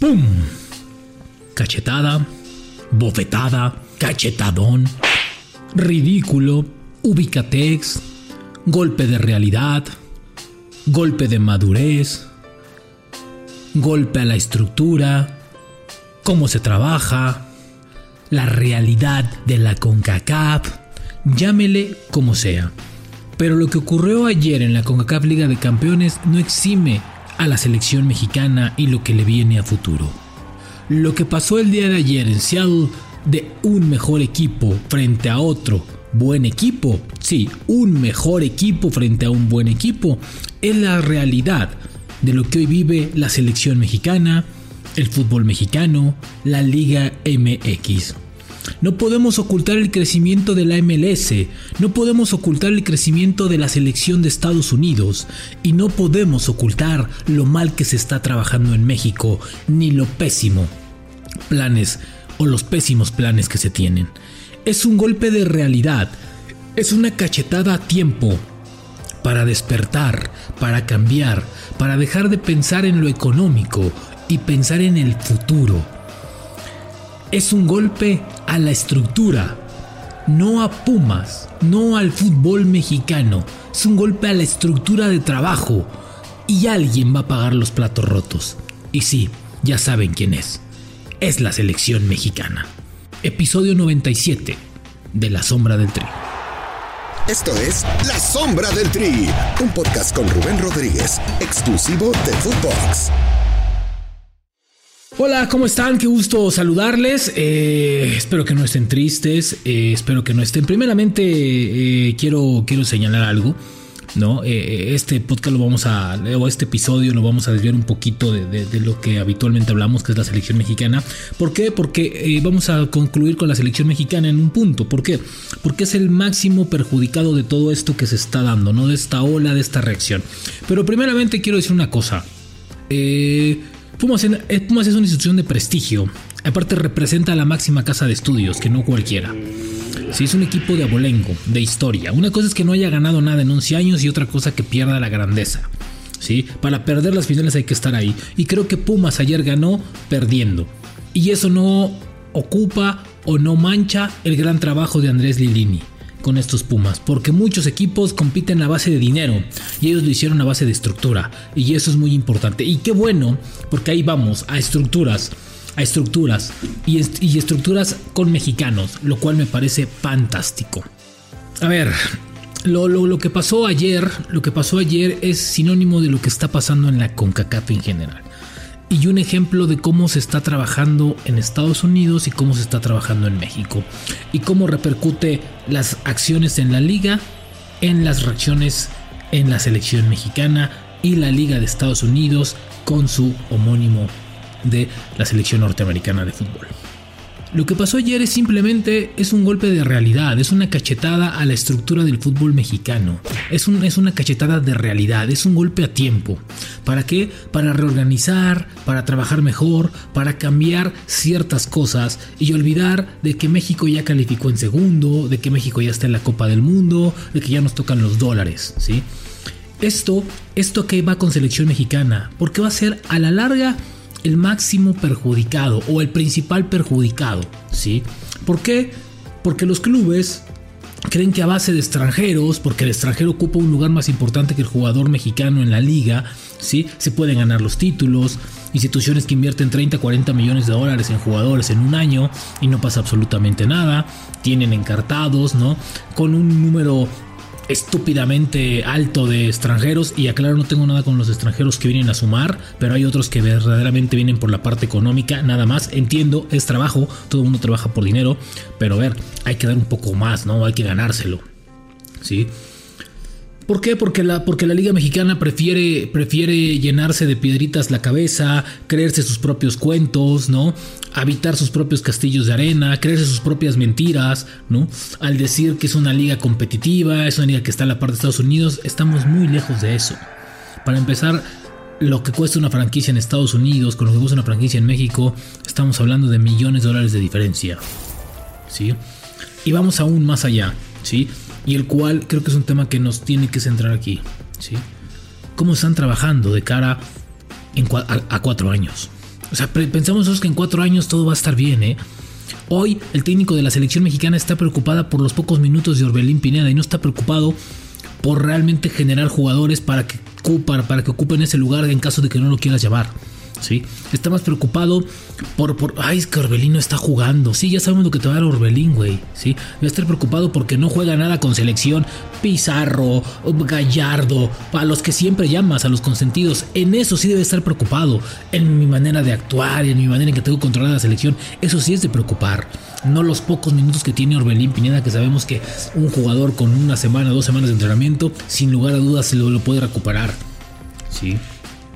¡Pum! Cachetada, bofetada, cachetadón, ridículo, ubicatex, golpe de realidad, golpe de madurez, golpe a la estructura, cómo se trabaja, la realidad de la CONCACAF, llámele como sea. Pero lo que ocurrió ayer en la CONCACAF Liga de Campeones no exime a la selección mexicana y lo que le viene a futuro. Lo que pasó el día de ayer en Seattle de un mejor equipo frente a otro buen equipo, sí, un mejor equipo frente a un buen equipo, es la realidad de lo que hoy vive la selección mexicana, el fútbol mexicano, la Liga MX. No podemos ocultar el crecimiento de la MLS, no podemos ocultar el crecimiento de la selección de Estados Unidos y no podemos ocultar lo mal que se está trabajando en México, ni lo pésimo planes o los pésimos planes que se tienen. Es un golpe de realidad, es una cachetada a tiempo para despertar, para cambiar, para dejar de pensar en lo económico y pensar en el futuro. Es un golpe a la estructura, no a Pumas, no al fútbol mexicano, es un golpe a la estructura de trabajo y alguien va a pagar los platos rotos. Y sí, ya saben quién es. Es la selección mexicana. Episodio 97 de La Sombra del Tri. Esto es La Sombra del Tri, un podcast con Rubén Rodríguez, exclusivo de Footbox. Hola, ¿cómo están? Qué gusto saludarles. Eh, espero que no estén tristes. eh, espero que no estén. Primeramente, eh, quiero, quiero señalar algo. ¿no? Este podcast lo vamos a, o este episodio lo vamos a desviar un poquito de, lo que habitualmente hablamos, que es la selección mexicana. ¿Por qué? Porque vamos a concluir con la selección mexicana en un punto. ¿Por qué? Porque es el máximo perjudicado de todo esto que se está dando, ¿no? De esta ola, de esta reacción. Pero primeramente quiero decir una cosa. Eh, Pumas, en, Pumas es una institución de prestigio. Aparte representa a la máxima casa de estudios, que no cualquiera. Si es un equipo de abolengo, de historia. Una cosa es que no haya ganado nada en 11 años y otra cosa que pierda la grandeza. ¿sí? Para perder las finales hay que estar ahí. Y creo que Pumas ayer ganó perdiendo. Y eso no ocupa o no mancha el gran trabajo de Andrés Lilini con estos Pumas, porque muchos equipos compiten a base de dinero y ellos lo hicieron a base de estructura y eso es muy importante y qué bueno, porque ahí vamos a estructuras a estructuras y, est y, estructuras con mexicanos, lo cual me parece fantástico. A ver, lo, lo, lo, que pasó ayer, lo que pasó ayer es sinónimo de lo que está pasando en la CONCACAF en general. Y un ejemplo de cómo se está trabajando en Estados Unidos y cómo se está trabajando en México. Y cómo repercute las acciones en la liga, en las reacciones en la selección mexicana y la liga de Estados Unidos con su homónimo de la selección norteamericana de fútbol. Lo que pasó ayer es simplemente es un golpe de realidad, es una cachetada a la estructura del fútbol mexicano. Es, un, es una cachetada de realidad, es un golpe a tiempo. ¿Para qué? Para reorganizar, para trabajar mejor, para cambiar ciertas cosas y olvidar de que México ya calificó en segundo, de que México ya está en la Copa del Mundo, de que ya nos tocan los dólares, ¿sí? Esto, esto que va con selección mexicana, porque va a ser a la larga el máximo perjudicado o el principal perjudicado, ¿sí? ¿Por qué? Porque los clubes creen que a base de extranjeros, porque el extranjero ocupa un lugar más importante que el jugador mexicano en la liga, ¿sí? Se pueden ganar los títulos, instituciones que invierten 30, 40 millones de dólares en jugadores en un año y no pasa absolutamente nada, tienen encartados, ¿no? Con un número estúpidamente alto de extranjeros y aclaro no tengo nada con los extranjeros que vienen a sumar pero hay otros que verdaderamente vienen por la parte económica nada más. Entiendo es trabajo todo el mundo trabaja por dinero pero a ver hay que dar un poco más no hay que ganárselo sí ¿Por qué? Porque la, porque la Liga Mexicana prefiere, prefiere llenarse de piedritas la cabeza, creerse sus propios cuentos, ¿no? Habitar sus propios castillos de arena, creerse sus propias mentiras, ¿no? Al decir que es una liga competitiva, es una liga que está en la parte de Estados Unidos, estamos muy lejos de eso. Para empezar, lo que cuesta una franquicia en Estados Unidos con lo que cuesta una franquicia en México, estamos hablando de millones de dólares de diferencia, ¿sí? Y vamos aún más allá, ¿sí? Y el cual creo que es un tema que nos tiene que centrar aquí. ¿sí? ¿Cómo están trabajando de cara a, cuatro años? O sea, pensamos que en cuatro años todo va a estar bien, ¿eh? Hoy el técnico de la selección mexicana está preocupada por los pocos minutos de Orbelín Pineda y no está preocupado por realmente generar jugadores para que, para que ocupen ese lugar en caso de que no lo quieras llevar. ¿Sí? Está más preocupado por, por, ay, es que Orbelín no está jugando. Sí, ya sabemos lo que te va a dar Orbelín, güey, ¿sí? Va a estar preocupado porque no juega nada con selección. Pizarro, Gallardo, a los que siempre llamas, a los consentidos. En eso sí debe estar preocupado. En mi manera de actuar, en mi manera en que tengo controlada la selección. Eso sí es de preocupar. No los pocos minutos que tiene Orbelín Pineda, que sabemos que un jugador con una semana, dos semanas de entrenamiento, sin lugar a dudas se lo, lo puede recuperar. ¿Sí?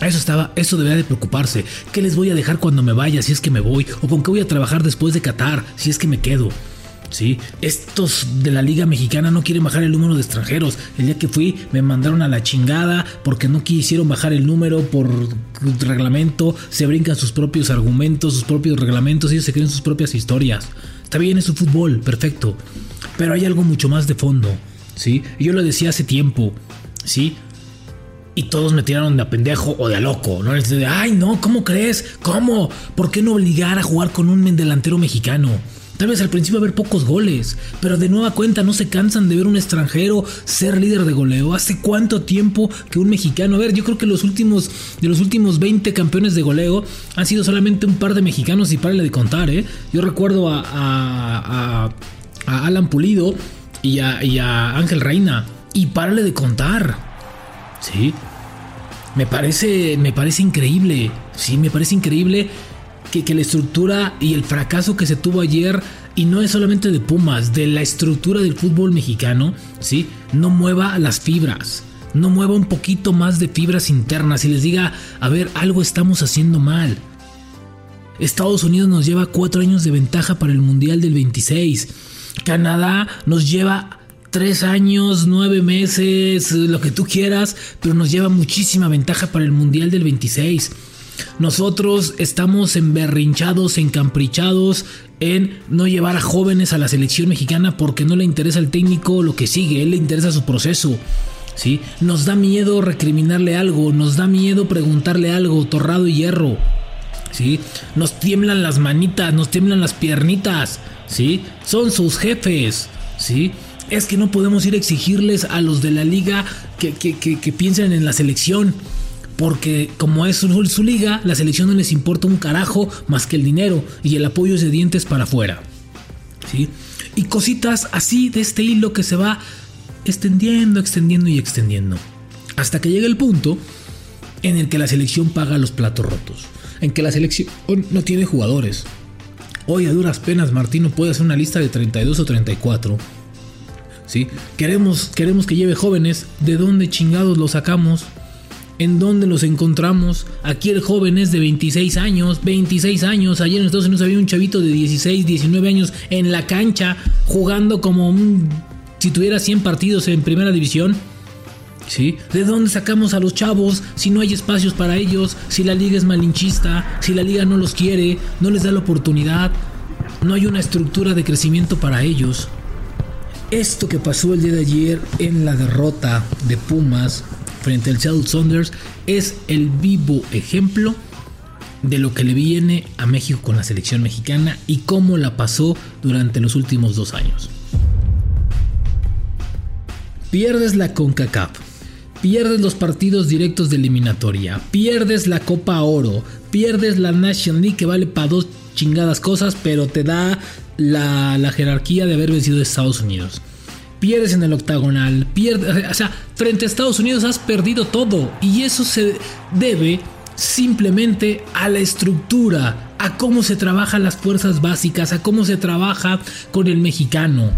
Eso estaba, eso debería de preocuparse. ¿Qué les voy a dejar cuando me vaya si es que me voy? ¿O con qué voy a trabajar después de Qatar si es que me quedo? Sí, estos de la Liga Mexicana no quieren bajar el número de extranjeros. El día que fui me mandaron a la chingada porque no quisieron bajar el número por reglamento. Se brincan sus propios argumentos, sus propios reglamentos, ellos se creen sus propias historias. Está bien, es su fútbol, perfecto. Pero hay algo mucho más de fondo. ¿sí? Yo lo decía hace tiempo. ¿sí? Y todos me tiraron de a pendejo o de a loco, ¿no? De, Ay, no, ¿cómo crees? ¿Cómo? ¿Por qué no obligar a jugar con un delantero mexicano? Tal vez al principio haber pocos goles, pero de nueva cuenta no se cansan de ver un extranjero ser líder de goleo. ¿Hace cuánto tiempo que un mexicano? A ver, yo creo que los últimos de los últimos 20 campeones de goleo han sido solamente un par de mexicanos y párale de contar, ¿eh? Yo recuerdo a, a, a, Alan Pulido y a, y a Ángel Reina y párale de contar. Sí. Me parece, me parece increíble. Sí, me parece increíble que, que la estructura y el fracaso que se tuvo ayer y no es solamente de Pumas, de la estructura del fútbol mexicano, ¿sí? No mueva las fibras, no mueva un poquito más de fibras internas y les diga, a ver, algo estamos haciendo mal. Estados Unidos nos lleva cuatro años de ventaja para el Mundial del 26. Canadá nos lleva tres años, nueve meses, lo que tú quieras, pero nos lleva muchísima ventaja para el Mundial del 26. Nosotros estamos emberrinchados, encamprichados en no llevar a jóvenes a la selección mexicana porque no le interesa al técnico lo que sigue, él le interesa su proceso. ¿sí? Nos da miedo recriminarle algo, nos da miedo preguntarle algo, torrado y hierro. ¿sí? Nos tiemblan las manitas, nos tiemblan las piernitas. ¿sí? Son sus jefes. ¿sí? Es que no podemos ir a exigirles a los de la liga que, piensen en la selección. Porque como es su, liga, la selección no les importa un carajo más que el dinero y el apoyo de dientes para afuera. ¿Sí? Y cositas así de este hilo que se va extendiendo, extendiendo y extendiendo. Hasta que llega el punto en el que la selección paga los platos rotos. En que la selección no tiene jugadores. Hoy a duras penas Martino puede hacer una lista de 32 o 34 ¿sí? Queremos, queremos que lleve jóvenes, ¿de dónde chingados los sacamos? ¿En dónde los encontramos? Aquí el joven es de 26 años, 26 años. Ayer en Estados Unidos había un chavito de 16, 19 años en la cancha jugando como un, si tuviera 100 partidos en primera división. ¿Sí? ¿De dónde sacamos a los chavos si no hay espacios para ellos? Si la liga es malinchista, si la liga no los quiere, no les da la oportunidad, no hay una estructura de crecimiento para ellos. Esto que pasó el día de ayer en la derrota de Pumas frente al Seattle Saunders es el vivo ejemplo de lo que le viene a México con la selección mexicana y cómo la pasó durante los últimos dos años. Pierdes la CONCACAF, pierdes los partidos directos de eliminatoria, pierdes la Copa Oro, pierdes la National League que vale para dos chingadas cosas, pero te da la, jerarquía de haber vencido a Estados Unidos. Pierdes en el octagonal, pierdes, o sea, frente a Estados Unidos has perdido todo y eso se debe simplemente a la estructura, a cómo se trabajan las fuerzas básicas, a cómo se trabaja con el mexicano.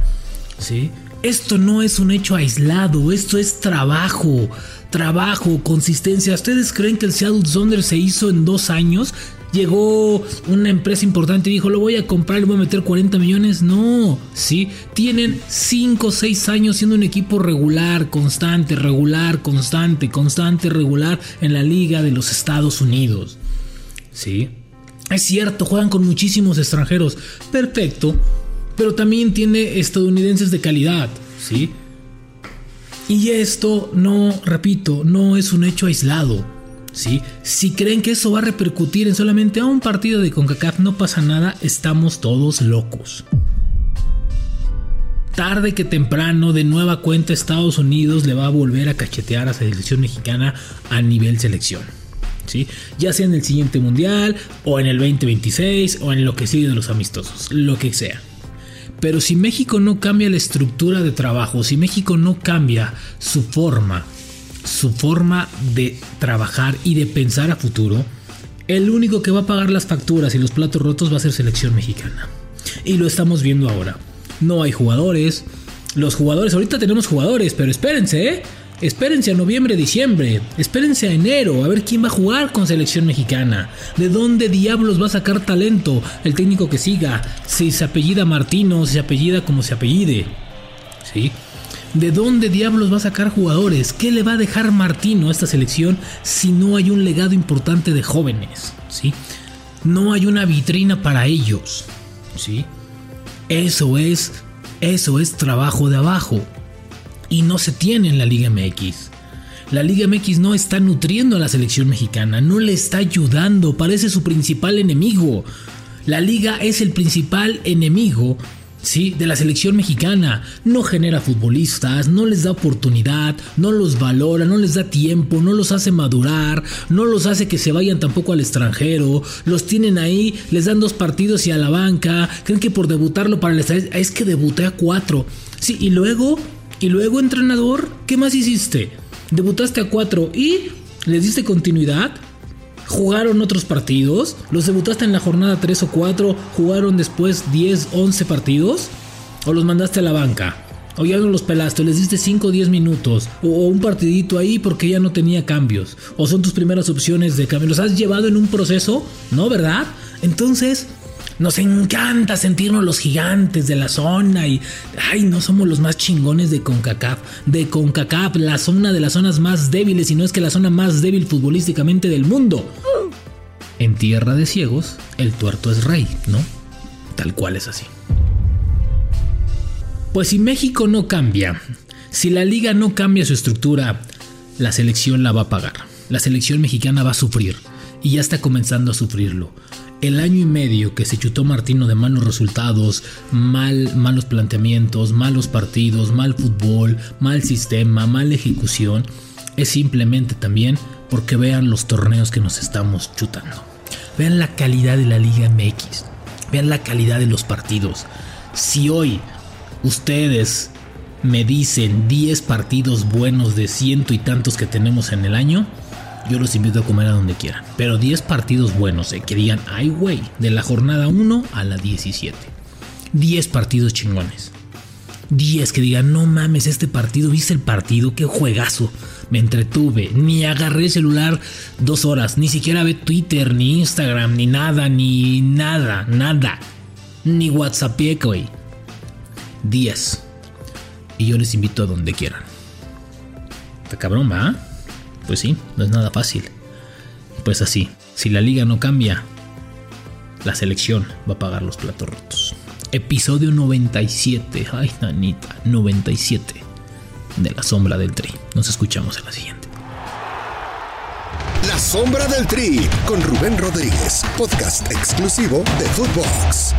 ¿sí? Esto no es un hecho aislado, esto es trabajo, trabajo, consistencia. ¿Ustedes creen que el Seattle Thunder se hizo en dos años? llegó una empresa importante y dijo, lo voy a comprar, le voy a meter 40 millones. No, sí, tienen 5 o 6 años siendo un equipo regular, constante, regular, constante, constante, regular en la liga de los Estados Unidos. Sí, es cierto, juegan con muchísimos extranjeros, perfecto, pero también tiene estadounidenses de calidad, ¿sí? Y esto no, repito, no es un hecho aislado. ¿Sí? Si creen que eso va a repercutir en solamente a un partido de CONCACAF, no pasa nada, estamos todos locos. Tarde que temprano, de nueva cuenta, Estados Unidos le va a volver a cachetear a la selección mexicana a nivel selección. ¿Sí? Ya sea en el siguiente mundial, o en el 2026, o en lo que sigue de los amistosos, lo que sea. Pero si México no cambia la estructura de trabajo, si México no cambia su forma, su forma de trabajar y de pensar a futuro, el único que va a pagar las facturas y los platos rotos va a ser selección mexicana. Y lo estamos viendo ahora. No hay jugadores. Los jugadores, ahorita tenemos jugadores, pero espérense, ¿eh? Espérense a noviembre, diciembre. Espérense a enero a ver quién va a jugar con selección mexicana. ¿De dónde diablos va a sacar talento el técnico que siga? Si se apellida Martino, si se apellida como se apellide. ¿Sí? ¿De dónde diablos va a sacar jugadores? ¿Qué le va a dejar Martino a esta selección si no hay un legado importante de jóvenes? ¿Sí? No hay una vitrina para ellos. ¿Sí? Eso es, eso es trabajo de abajo. Y no se tiene en la Liga MX. La Liga MX no está nutriendo a la selección mexicana, no le está ayudando, parece su principal enemigo. La liga es el principal enemigo ¿sí? de la selección mexicana. No genera futbolistas, no les da oportunidad, no los valora, no les da tiempo, no los hace madurar, no los hace que se vayan tampoco al extranjero, los tienen ahí, les dan dos partidos y a la banca, creen que por debutarlo para el estadio, es que debuté a cuatro. Sí, y luego, y luego entrenador, ¿qué más hiciste? Debutaste a cuatro y les diste continuidad jugaron otros partidos, los debutaste en la jornada 3 o 4, jugaron después 10, 11 partidos, o los mandaste a la banca, o ya no los pelaste, les diste 5 o 10 minutos, o, un partidito ahí porque ya no tenía cambios, o son tus primeras opciones de cambio, los has llevado en un proceso, ¿no? ¿Verdad? Entonces, nos encanta sentirnos los gigantes de la zona y, ay, no somos los más chingones de CONCACAF. De CONCACAF, la zona de las zonas más débiles y no es que la zona más débil futbolísticamente del mundo. En tierra de ciegos, el tuerto es rey, ¿no? Tal cual es así. Pues si México no cambia, si la liga no cambia su estructura, la selección la va a pagar. La selección mexicana va a sufrir y ya está comenzando a sufrirlo el año y medio que se chutó Martino de malos resultados, mal, malos planteamientos, malos partidos, mal fútbol, mal sistema, mala ejecución, es simplemente también porque vean los torneos que nos estamos chutando. Vean la calidad de la Liga MX. Vean la calidad de los partidos. Si hoy ustedes me dicen 10 partidos buenos de ciento y tantos que tenemos en el año, yo los invito a comer a donde quieran. Pero 10 partidos buenos, eh, que digan, ay güey, de la jornada 1 a la 17. 10 partidos chingones. 10 que digan, no mames, este partido, viste el partido, qué juegazo. Me entretuve, ni agarré el celular dos horas, ni siquiera ve Twitter, ni Instagram, ni nada, ni nada, nada. Ni WhatsApp, güey. 10. Y yo les invito a donde quieran. Está cabrón, ¿va? Pues sí, no es nada fácil. Pues así, si la liga no cambia, la selección va a pagar los platos rotos. Episodio 97, ay nanita, 97 de La Sombra del Tri. Nos escuchamos en la siguiente. La Sombra del Tri con Rubén Rodríguez, podcast exclusivo de Footbox.